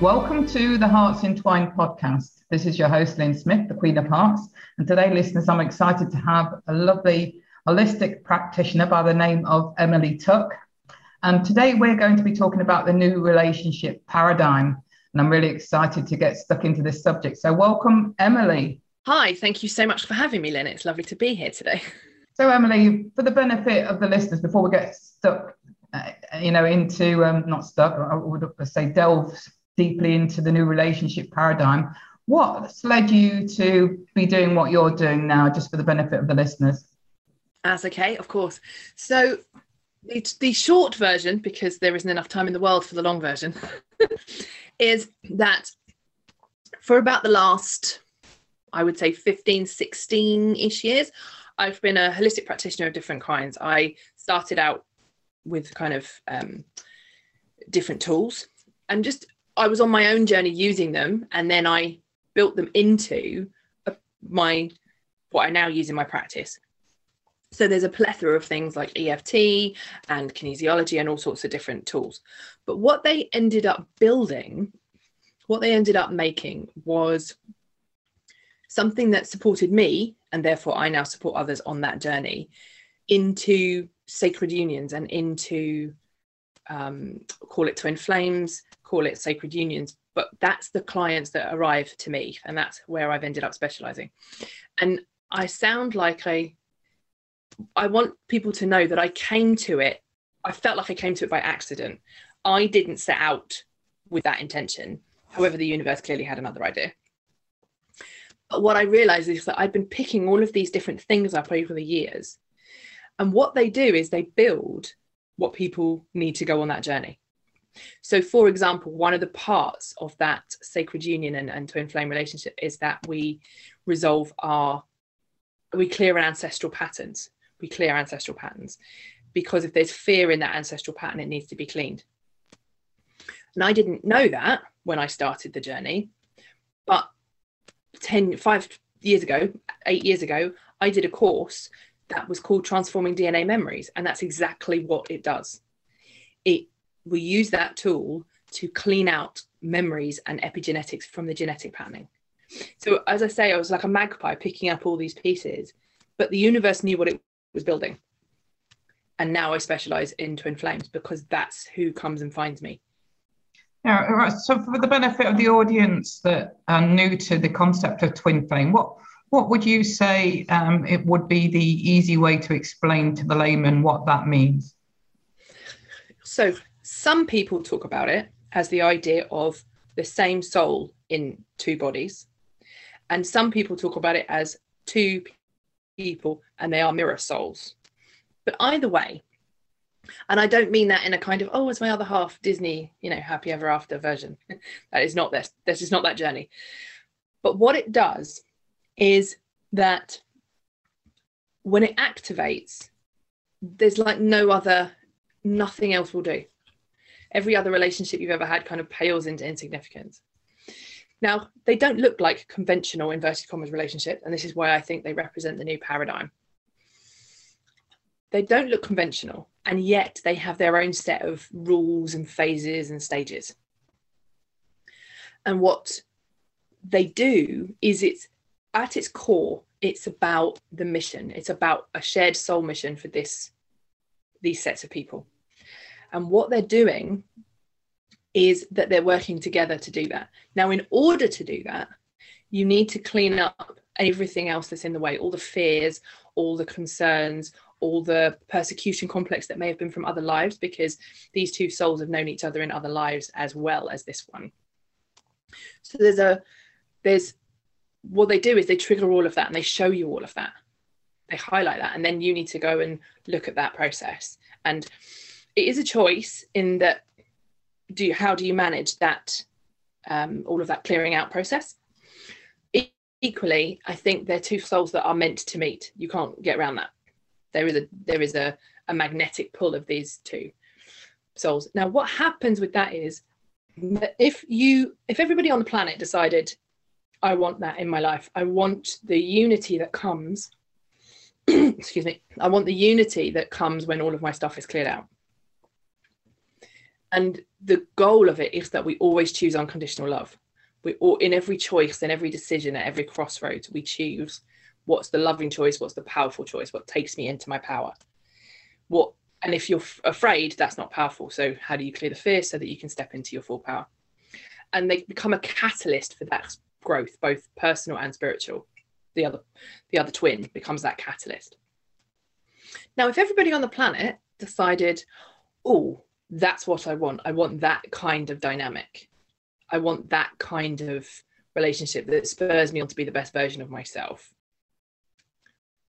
Welcome to the Hearts Entwined podcast. This is your host, Lynn Smith, the Queen of Hearts. And today, listeners, I'm excited to have a lovely holistic practitioner by the name of Emily Tuck. And today, we're going to be talking about the new relationship paradigm. And I'm really excited to get stuck into this subject. So, welcome, Emily. Hi, thank you so much for having me, Lynn. It's lovely to be here today. So, Emily, for the benefit of the listeners, before we get stuck, uh, you know, into um, not stuck, I would say delve deeply into the new relationship paradigm. What's led you to be doing what you're doing now, just for the benefit of the listeners? As okay, of course. So the, the short version, because there isn't enough time in the world for the long version, is that for about the last, I would say 15, 16 ish years, I've been a holistic practitioner of different kinds. I started out with kind of um, different tools and just I was on my own journey using them, and then I built them into a, my what I now use in my practice. So there's a plethora of things like EFT and kinesiology and all sorts of different tools. But what they ended up building, what they ended up making was something that supported me, and therefore I now support others on that journey into sacred unions and into um, call it twin flames, call it sacred unions, but that's the clients that arrive to me, and that's where I've ended up specializing. And I sound like I, I want people to know that I came to it. I felt like I came to it by accident. I didn't set out with that intention. However, the universe clearly had another idea. But what I realized is that I've been picking all of these different things up over the years. And what they do is they build what people need to go on that journey. So, for example, one of the parts of that sacred union and, and twin flame relationship is that we resolve our, we clear our ancestral patterns. We clear ancestral patterns because if there's fear in that ancestral pattern, it needs to be cleaned. And I didn't know that when I started the journey, but 10, five years ago, eight years ago, I did a course that was called Transforming DNA Memories. And that's exactly what it does. It we use that tool to clean out memories and epigenetics from the genetic patterning. So as I say, I was like a magpie picking up all these pieces, but the universe knew what it was building. And now I specialize in twin flames because that's who comes and finds me. Yeah, so for the benefit of the audience that are new to the concept of twin flame, what what would you say um, it would be the easy way to explain to the layman what that means? So, some people talk about it as the idea of the same soul in two bodies, and some people talk about it as two people and they are mirror souls. But either way, and I don't mean that in a kind of oh, it's my other half Disney, you know, happy ever after version. that is not this. This is not that journey. But what it does is that when it activates, there's like no other, nothing else will do. Every other relationship you've ever had kind of pales into insignificance. Now, they don't look like conventional inverted commas relationships, and this is why I think they represent the new paradigm. They don't look conventional, and yet they have their own set of rules and phases and stages. And what they do is it's at its core, it's about the mission. It's about a shared soul mission for this these sets of people. And what they're doing is that they're working together to do that. Now, in order to do that, you need to clean up everything else that's in the way, all the fears, all the concerns, all the persecution complex that may have been from other lives, because these two souls have known each other in other lives as well as this one. So there's a there's what they do is they trigger all of that and they show you all of that they highlight that and then you need to go and look at that process and it is a choice in that do you, how do you manage that um, all of that clearing out process? E- equally i think they're two souls that are meant to meet. You can't get around that. There is a there is a, a magnetic pull of these two souls. Now what happens with that is that if you if everybody on the planet decided i want that in my life. I want the unity that comes excuse me i want the unity that comes when all of my stuff is cleared out and the goal of it is that we always choose unconditional love. We all in every choice and every decision at every crossroads we choose what's the loving choice what's the powerful choice what takes me into my power. What and if you're f- afraid that's not powerful. So how do you clear the fear so that you can step into your full power? And they become a catalyst for that growth both personal and spiritual. The other the other twin becomes that catalyst. Now if everybody on the planet decided oh that's what i want. I want that kind of dynamic. I want that kind of relationship that spurs me on to be the best version of myself.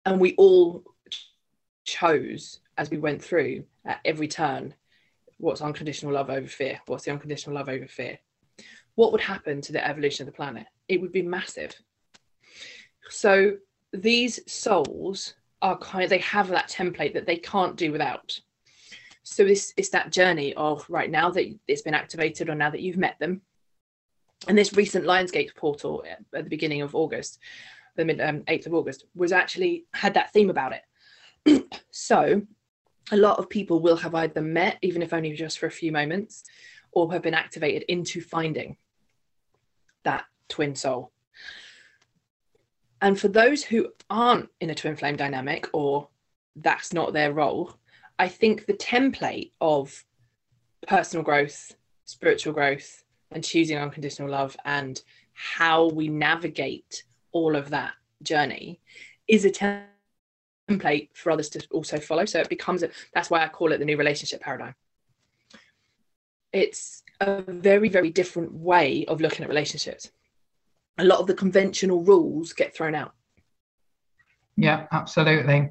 And we all chose as we went through at every turn what's unconditional love over fear what's the unconditional love over fear? What would happen to the evolution of the planet? It would be massive. So these souls are kind of, they have that template that they can't do without so it's, it's that journey of right now that it's been activated or now that you've met them. And this recent lionsgate portal at the beginning of august the mid um, 8th of august was actually had that theme about it. So a lot of people will have either met even if only just for a few moments or have been activated into finding that twin soul. And for those who aren't in a twin flame dynamic or that's not their role I think the template of personal growth, spiritual growth, and choosing unconditional love and how we navigate all of that journey is a template for others to also follow. So it becomes a, that's why I call it the new relationship paradigm. It's a very, very different way of looking at relationships. A lot of the conventional rules get thrown out. Yeah, absolutely.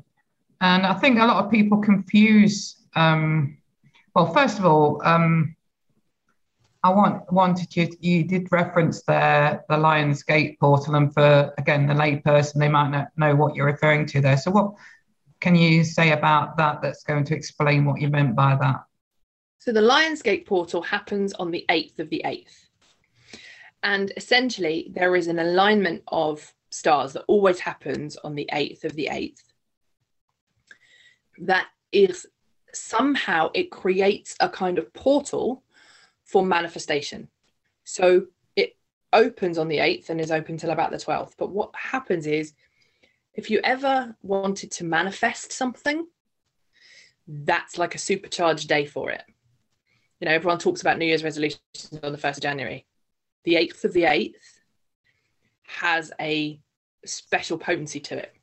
And I think a lot of people confuse. Um, well, first of all, um, I want wanted you. You did reference there the Lions Gate portal, and for again the layperson, they might not know what you're referring to there. So, what can you say about that? That's going to explain what you meant by that. So, the Lions Gate portal happens on the eighth of the eighth, and essentially there is an alignment of stars that always happens on the eighth of the eighth that is somehow it creates a kind of portal for manifestation. So it opens on the 8th and is open till about the 12th. But what happens is if you ever wanted to manifest something, that's like a supercharged day for it. You know, everyone talks about New Year's resolutions on the 1st of January. The 8th of the 8th has a special potency to it.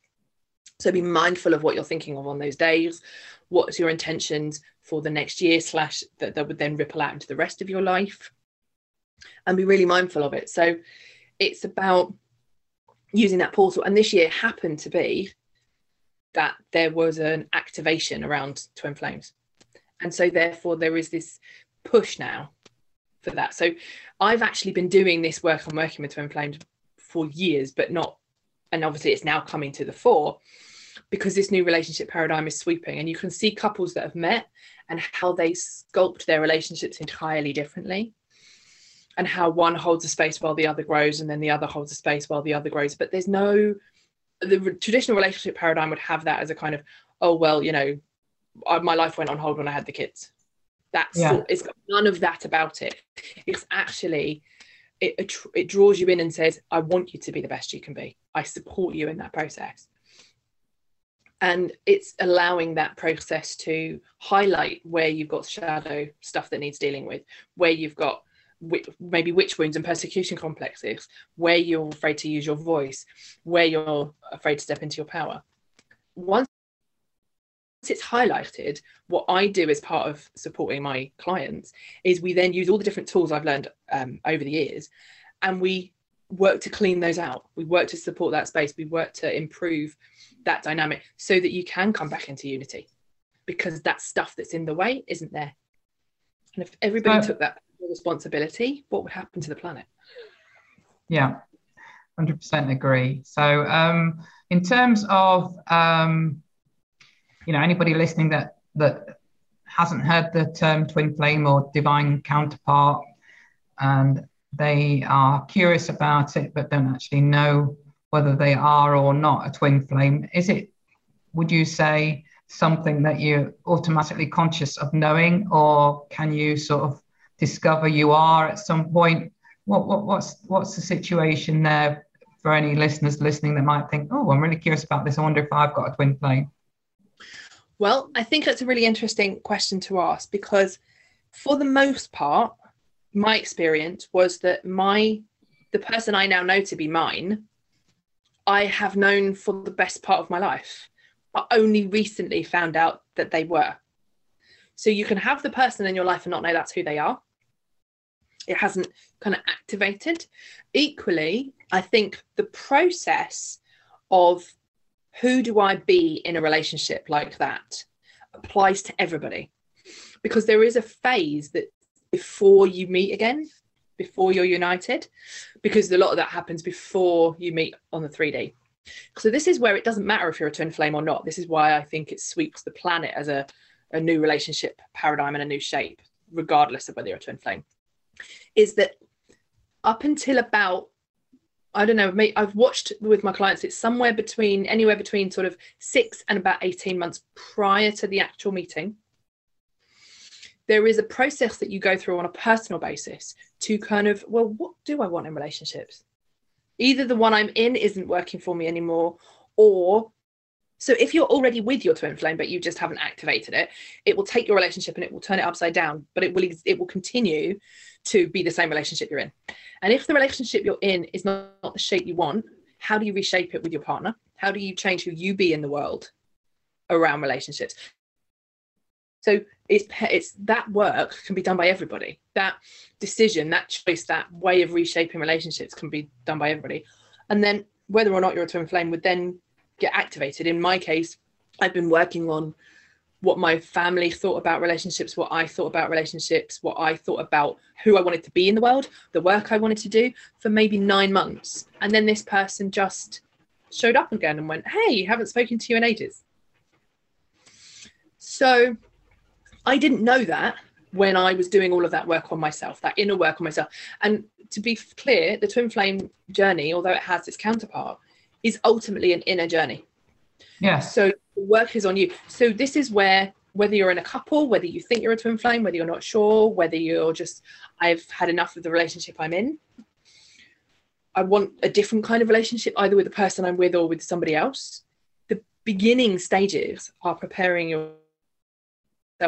So be mindful of what you're thinking of on those days. What's your intentions for the next year, slash that, that would then ripple out into the rest of your life. And be really mindful of it. So it's about using that portal. And this year happened to be that there was an activation around twin flames. And so therefore there is this push now for that. So I've actually been doing this work on working with twin flames for years, but not and obviously it's now coming to the fore because this new relationship paradigm is sweeping and you can see couples that have met and how they sculpt their relationships entirely differently and how one holds a space while the other grows and then the other holds a space while the other grows. But there's no the traditional relationship paradigm would have that as a kind of oh well you know my life went on hold when i had the kids. That's yeah. it's got none of that about it. It's actually it, it draws you in and says i want you to be the best you can be. I support you in that process. And it's allowing that process to highlight where you've got shadow stuff that needs dealing with where you've got maybe witch wounds and persecution complexes where you're afraid to use your voice where you're afraid to step into your power. Once it's highlighted what i do as part of supporting my clients is we then use all the different tools i've learned um, over the years and we work to clean those out we work to support that space we work to improve that dynamic so that you can come back into unity because that stuff that's in the way isn't there and if everybody took that responsibility, what would happen to the planet? Yeah, 100% agree. So, um, in terms of, um, you know, anybody listening that that hasn't heard the term twin flame or divine counterpart, and they are curious about it but don't actually know whether they are or not a twin flame, is it? Would you say something that you're automatically conscious of knowing, or can you sort of discover you are at some point? What, what what's what's the situation there for any listeners listening that might think, oh, I'm really curious about this. I wonder if I've got a twin flame. Well, I think that's a really interesting question to ask because, for the most part, my experience was that my the person I now know to be mine, I have known for the best part of my life, but only recently found out that they were. So you can have the person in your life and not know that's who they are. It hasn't kind of activated. Equally, I think the process of who do I be in a relationship like that applies to everybody because there is a phase that before you meet again, before you're united, because a lot of that happens before you meet on the 3D. So this is where it doesn't matter if you're a twin flame or not. This is why I think it sweeps the planet as a, a new relationship paradigm and a new shape, regardless of whether you're a twin flame. Is that up until about I don't know, I've watched with my clients, it's somewhere between anywhere between sort of six and about 18 months prior to the actual meeting there is a process that you go through on a personal basis to kind of, well, what do I want in relationships? Either the one I'm in isn't working for me anymore, or so if you're already with your twin flame but you just haven't activated it, it will take your relationship and it will turn it upside down, but it will it will continue to be the same relationship you're in. And if the relationship you're in is not, not the shape you want, how do you reshape it with your partner? How do you change who you be in the world around relationships? So it's it's that work can be done by everybody. That decision, that choice, that way of reshaping relationships can be done by everybody. And then whether or not you're a twin flame would then get activated. In my case, I've been working on what my family thought about relationships, what I thought about relationships, what I thought about who I wanted to be in the world, the work I wanted to do for maybe nine months. And then this person just showed up again and went, Hey, haven't spoken to you in ages. So I didn't know that when I was doing all of that work on myself, that inner work on myself. And to be clear, the twin flame journey, although it has its counterpart, is ultimately an inner journey. Yeah. So work is on you. So this is where whether you're in a couple, whether you think you're a twin flame, whether you're not sure, whether you're just I've had enough of the relationship I'm in. I want a different kind of relationship, either with the person I'm with or with somebody else. The beginning stages are preparing yourself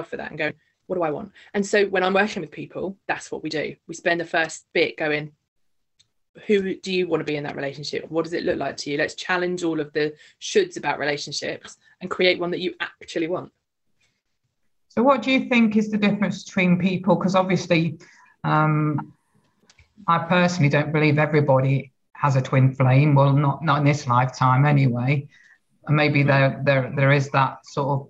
for that and going, what do I want? And so when I'm working with people, that's what we do. We spend the first bit going, who do you want to be in that relationship? What does it look like to you? Let's challenge all of the shoulds about relationships and create one that you actually want. So, what do you think is the difference between people? Because obviously, um, I personally don't believe everybody has a twin flame. Well, not not in this lifetime anyway. And maybe there there there is that sort of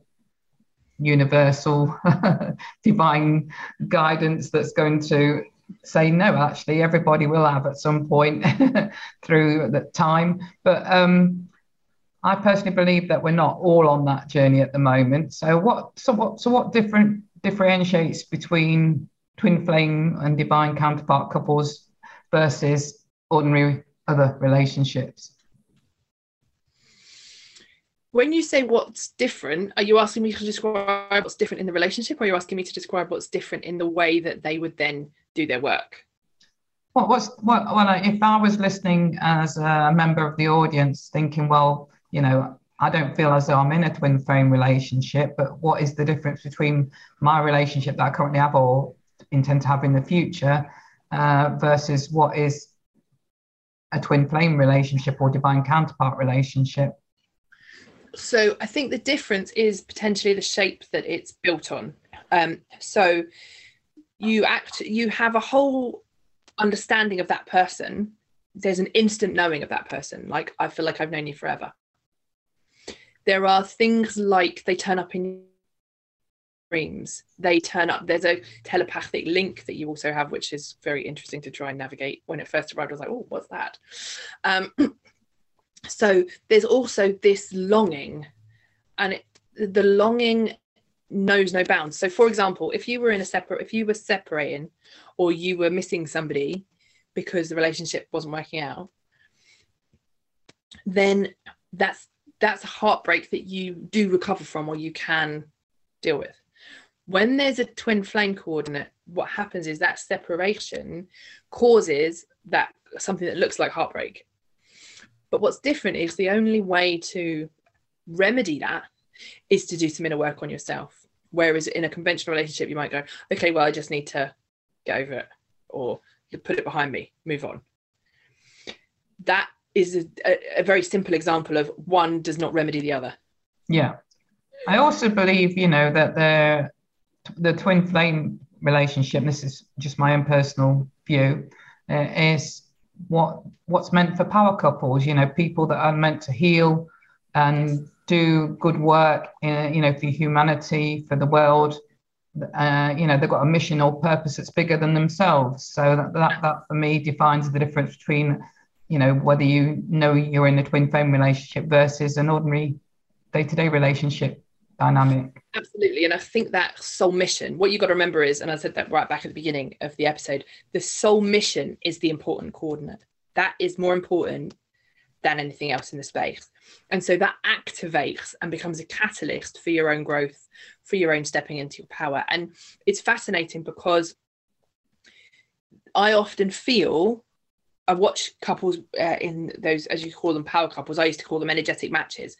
universal divine guidance that's going to say no actually everybody will have at some point through the time. But um, i personally believe that we're not all on that journey at the moment. So what so what so what different differentiates between twin flame and divine counterpart couples versus ordinary other relationships? When you say what's different, are you asking me to describe what's different in the relationship, or are you asking me to describe what's different in the way that they would then do their work? What what's what? Well, if I was listening as a member of the audience, thinking, well, you know, I don't feel as though I'm in a twin flame relationship, but what is the difference between my relationship that I currently have or intend to have in the future uh, versus what is a twin flame relationship or divine counterpart relationship? So I think the difference is potentially the shape that it's built on. Um, so you act, you have a whole understanding of that person. There's an instant knowing of that person. Like I feel like I've known you forever. There are things like they turn up in dreams they turn up there's a telepathic link that you also have which is very interesting to try and navigate when it first arrived i was like oh what's that um, so there's also this longing and it, the longing knows no bounds. So for example if you were in a separate if you were separating or you were missing somebody because the relationship wasn't working out then that's that's a heartbreak that you do recover from or you can deal with. When there's a twin flame coordinate what happens is that separation causes that something that looks like heartbreak. But what's different is the only way to remedy that is to do some inner work on yourself. Whereas in a conventional relationship you might go okay well i just need to get over it or put it behind me move on. That is a, a, very simple example of one does not remedy the other. Yeah. I also believe you know that the the twin flame relationship this is just my own personal view uh, is what what's meant for power couples you know people that are meant to heal and do good work in, you know for humanity for the world. Uh, you know they've got a mission or purpose that's bigger than themselves. So that, that that for me defines the difference between you know whether you know you're in a twin flame relationship versus an ordinary day-to-day relationship dynamic. Absolutely. And i think that soul mission what you've got to remember is and i said that right back at the beginning of the episode the soul mission is the important coordinate. That is more important than anything else in the space and so that activates and becomes a catalyst for your own growth for your own stepping into your power. And it's fascinating because I often feel I watch couples uh, in those, as you call them, power couples. I used to call them energetic matches.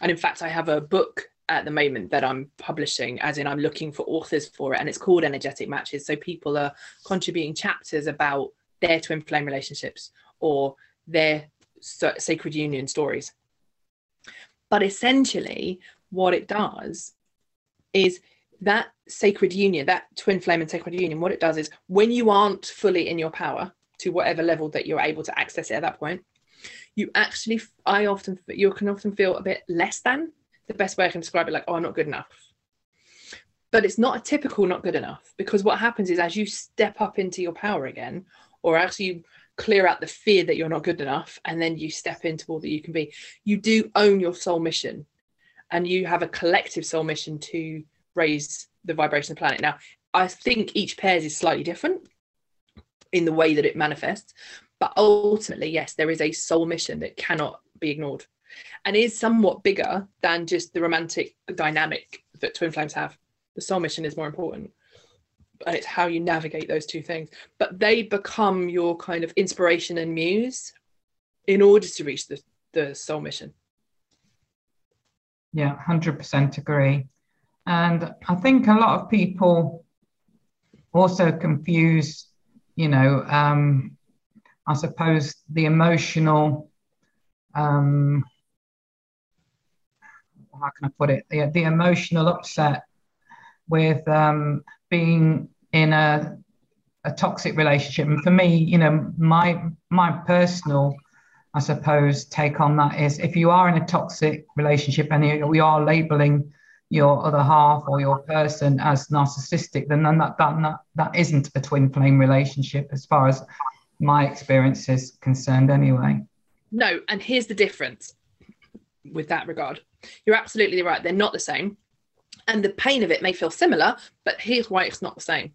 And in fact, I have a book at the moment that I'm publishing, as in I'm looking for authors for it, and it's called Energetic Matches. So people are contributing chapters about their twin flame relationships or their sacred union stories. But essentially, what it does is that sacred union, that twin flame and sacred union, what it does is when you aren't fully in your power to whatever level that you're able to access it at that point, you actually, I often, you can often feel a bit less than. The best way I can describe it, like, oh, I'm not good enough. But it's not a typical not good enough because what happens is as you step up into your power again, or actually you clear out the fear that you're not good enough, and then you step into all that you can be, you do own your soul mission and you have a collective soul mission to raise the vibration of the planet. Now, I think each pairs is slightly different in the way that it manifests, but ultimately, yes, there is a soul mission that cannot be ignored and is somewhat bigger than just the romantic dynamic that twin flames have. The soul mission is more important. And it's how you navigate those two things. But they become your kind of inspiration and muse in order to reach the, the soul mission. Yeah, 100% agree. And I think a lot of people also confuse, you know, um, I suppose the emotional, um, how can I put it? The, the emotional upset with um, being in a, a toxic relationship. And for me, you know, my my personal I suppose, take on that is if you are in a toxic relationship and we are labeling your other half or your person as narcissistic, then, that, that, that, that isn't a twin flame relationship as far as my experience is concerned, anyway. No, and here's the difference with that regard. You're absolutely right. They're not the same. And the pain of it may feel similar, but here's why it's not the same.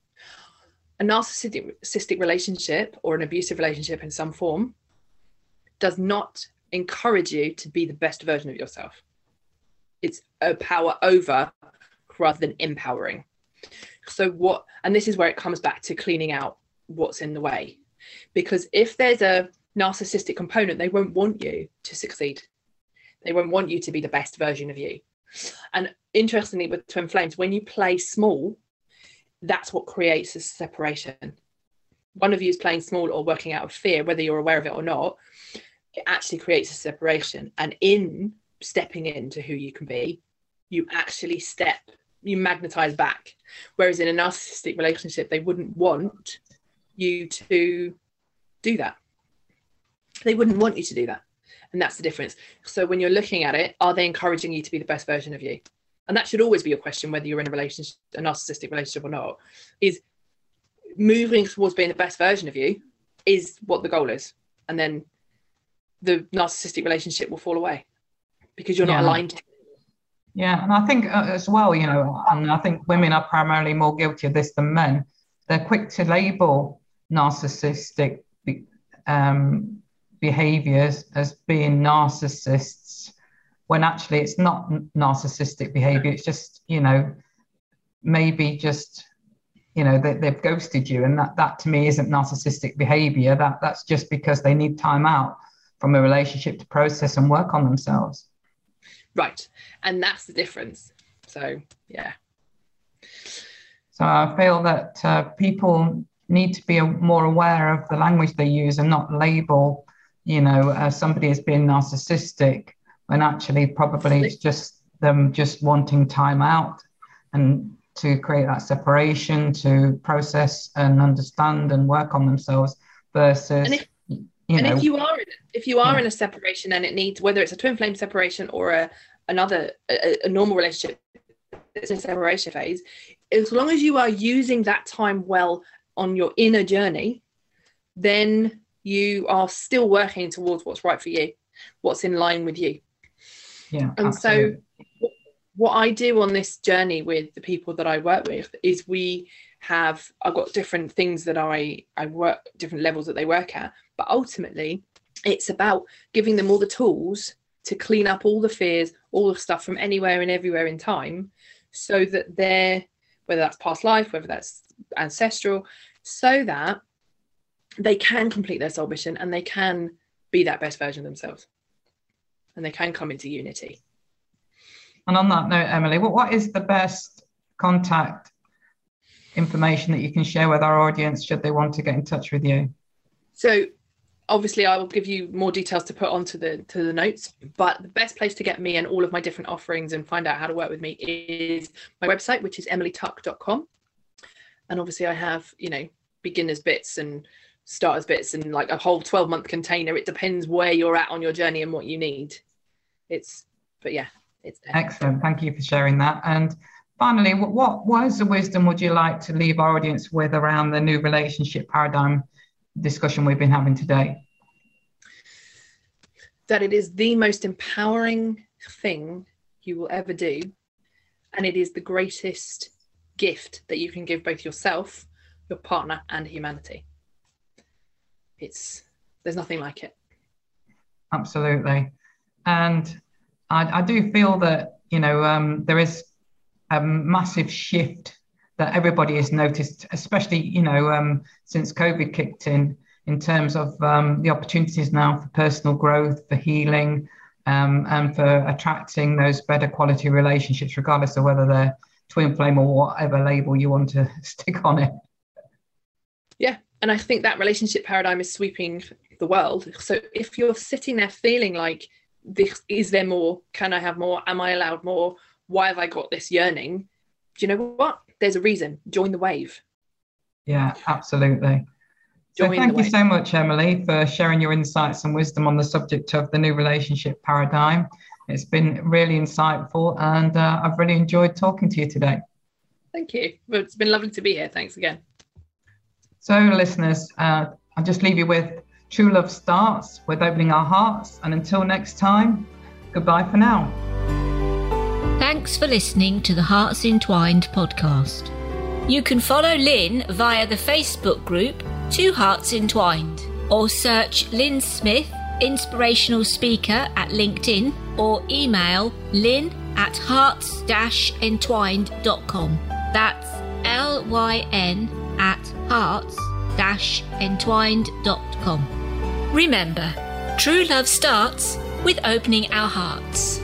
A narcissistic relationship or an abusive relationship in some form does not encourage you to be the best version of yourself. It's a power over rather than empowering. So, what, and this is where it comes back to cleaning out what's in the way. Because if there's a narcissistic component, they won't want you to succeed. They won't want you to be the best version of you. And interestingly, with twin flames, when you play small, that's what creates a separation. One of you is playing small or working out of fear, whether you're aware of it or not it actually creates a separation. And in stepping into who you can be, you actually step, you magnetize back. Whereas in a narcissistic relationship, they wouldn't want you to do that. They wouldn't want you to do that. And that's the difference. So when you're looking at it, are they encouraging you to be the best version of you? And that should always be your question whether you're in a relationship a narcissistic relationship or not is moving towards being the best version of you is what the goal is and then the narcissistic relationship will fall away because you're not Yeah. aligned to. Yeah, and I think uh, as well, you know, and I think women are primarily more guilty of this than men. They're quick to label narcissistic um, behaviors as being narcissists, when actually it's not narcissistic behavior. It's just, you know, maybe just, you know, they, they've ghosted you, and that that to me isn't narcissistic behavior. That that's just because they need time out from a relationship to process and work on themselves. right and that's the difference so yeah So I feel that uh, people need to be more aware of the language they use and not label, you know, uh, somebody as being narcissistic when actually probably it's just them just wanting time out and to create that separation to process and understand and work on themselves versus, And if- you and know, if you are if you are Yeah. in a separation and it needs whether it's a twin flame separation or a another a, a normal relationship it's a separation phase as long as you are using that time well on your inner journey then you are still working towards what's right for you what's in line with you yeah, and absolutely. so what I do on this journey with the people that I work with is we have I've got different things that I I work different levels that they work at but ultimately it's about giving them all the tools to clean up all the fears all the stuff from anywhere and everywhere in time so that they're whether that's past life whether that's ancestral so that they can complete their soul mission and they can be that best version of themselves and they can come into unity And on that note, Emily, what, what is the best contact information that you can share with our audience should they want to get in touch with you? So obviously I will give you more details to put onto the to the notes, but the best place to get me and all of my different offerings and find out how to work with me is my website, which is emilytuck.com. And obviously I have, you know, beginners bits and starters bits and like a whole 12 month container. It depends where you're at on your journey and what you need. It's but yeah, it's there. Excellent. Thank you for sharing that. And finally, what, what words of wisdom would you like to leave our audience with around the new relationship paradigm discussion we've been having today? that it is the most empowering thing you will ever do. And it is the greatest gift that you can give both yourself, your partner, and humanity. It's there's nothing like it. Absolutely. And I, I do feel that, you know, um, there is a massive shift that everybody has noticed, especially, you know, um, since COVID kicked in, in terms of um, the opportunities now for personal growth, for healing, um, and for attracting those better quality relationships, regardless of whether they're twin flame or whatever label you want to stick on it. Yeah. And I think that relationship paradigm is sweeping the world. So if you're sitting there feeling like this is there more? Can I have more? Am I allowed more? Why have I got this yearning? Do you know what? There's a reason. Join the wave. Yeah, absolutely. So thank you so much, Emily, for sharing your insights and wisdom on the subject of the new relationship paradigm. It's been really insightful, and uh, I've really enjoyed talking to you today. Thank you. Well, it's been lovely to be here. Thanks again. So, listeners, uh, I'll just leave you with true love starts with opening our hearts. And until next time, goodbye for now. Thanks for listening to the Hearts Entwined podcast. You can follow Lynn via the Facebook group Two Hearts Entwined or search Lynn Smith, inspirational speaker at LinkedIn or email lynn at hearts entwined.com. That's L Y N at hearts entwined.com. Remember, true love starts with opening our hearts.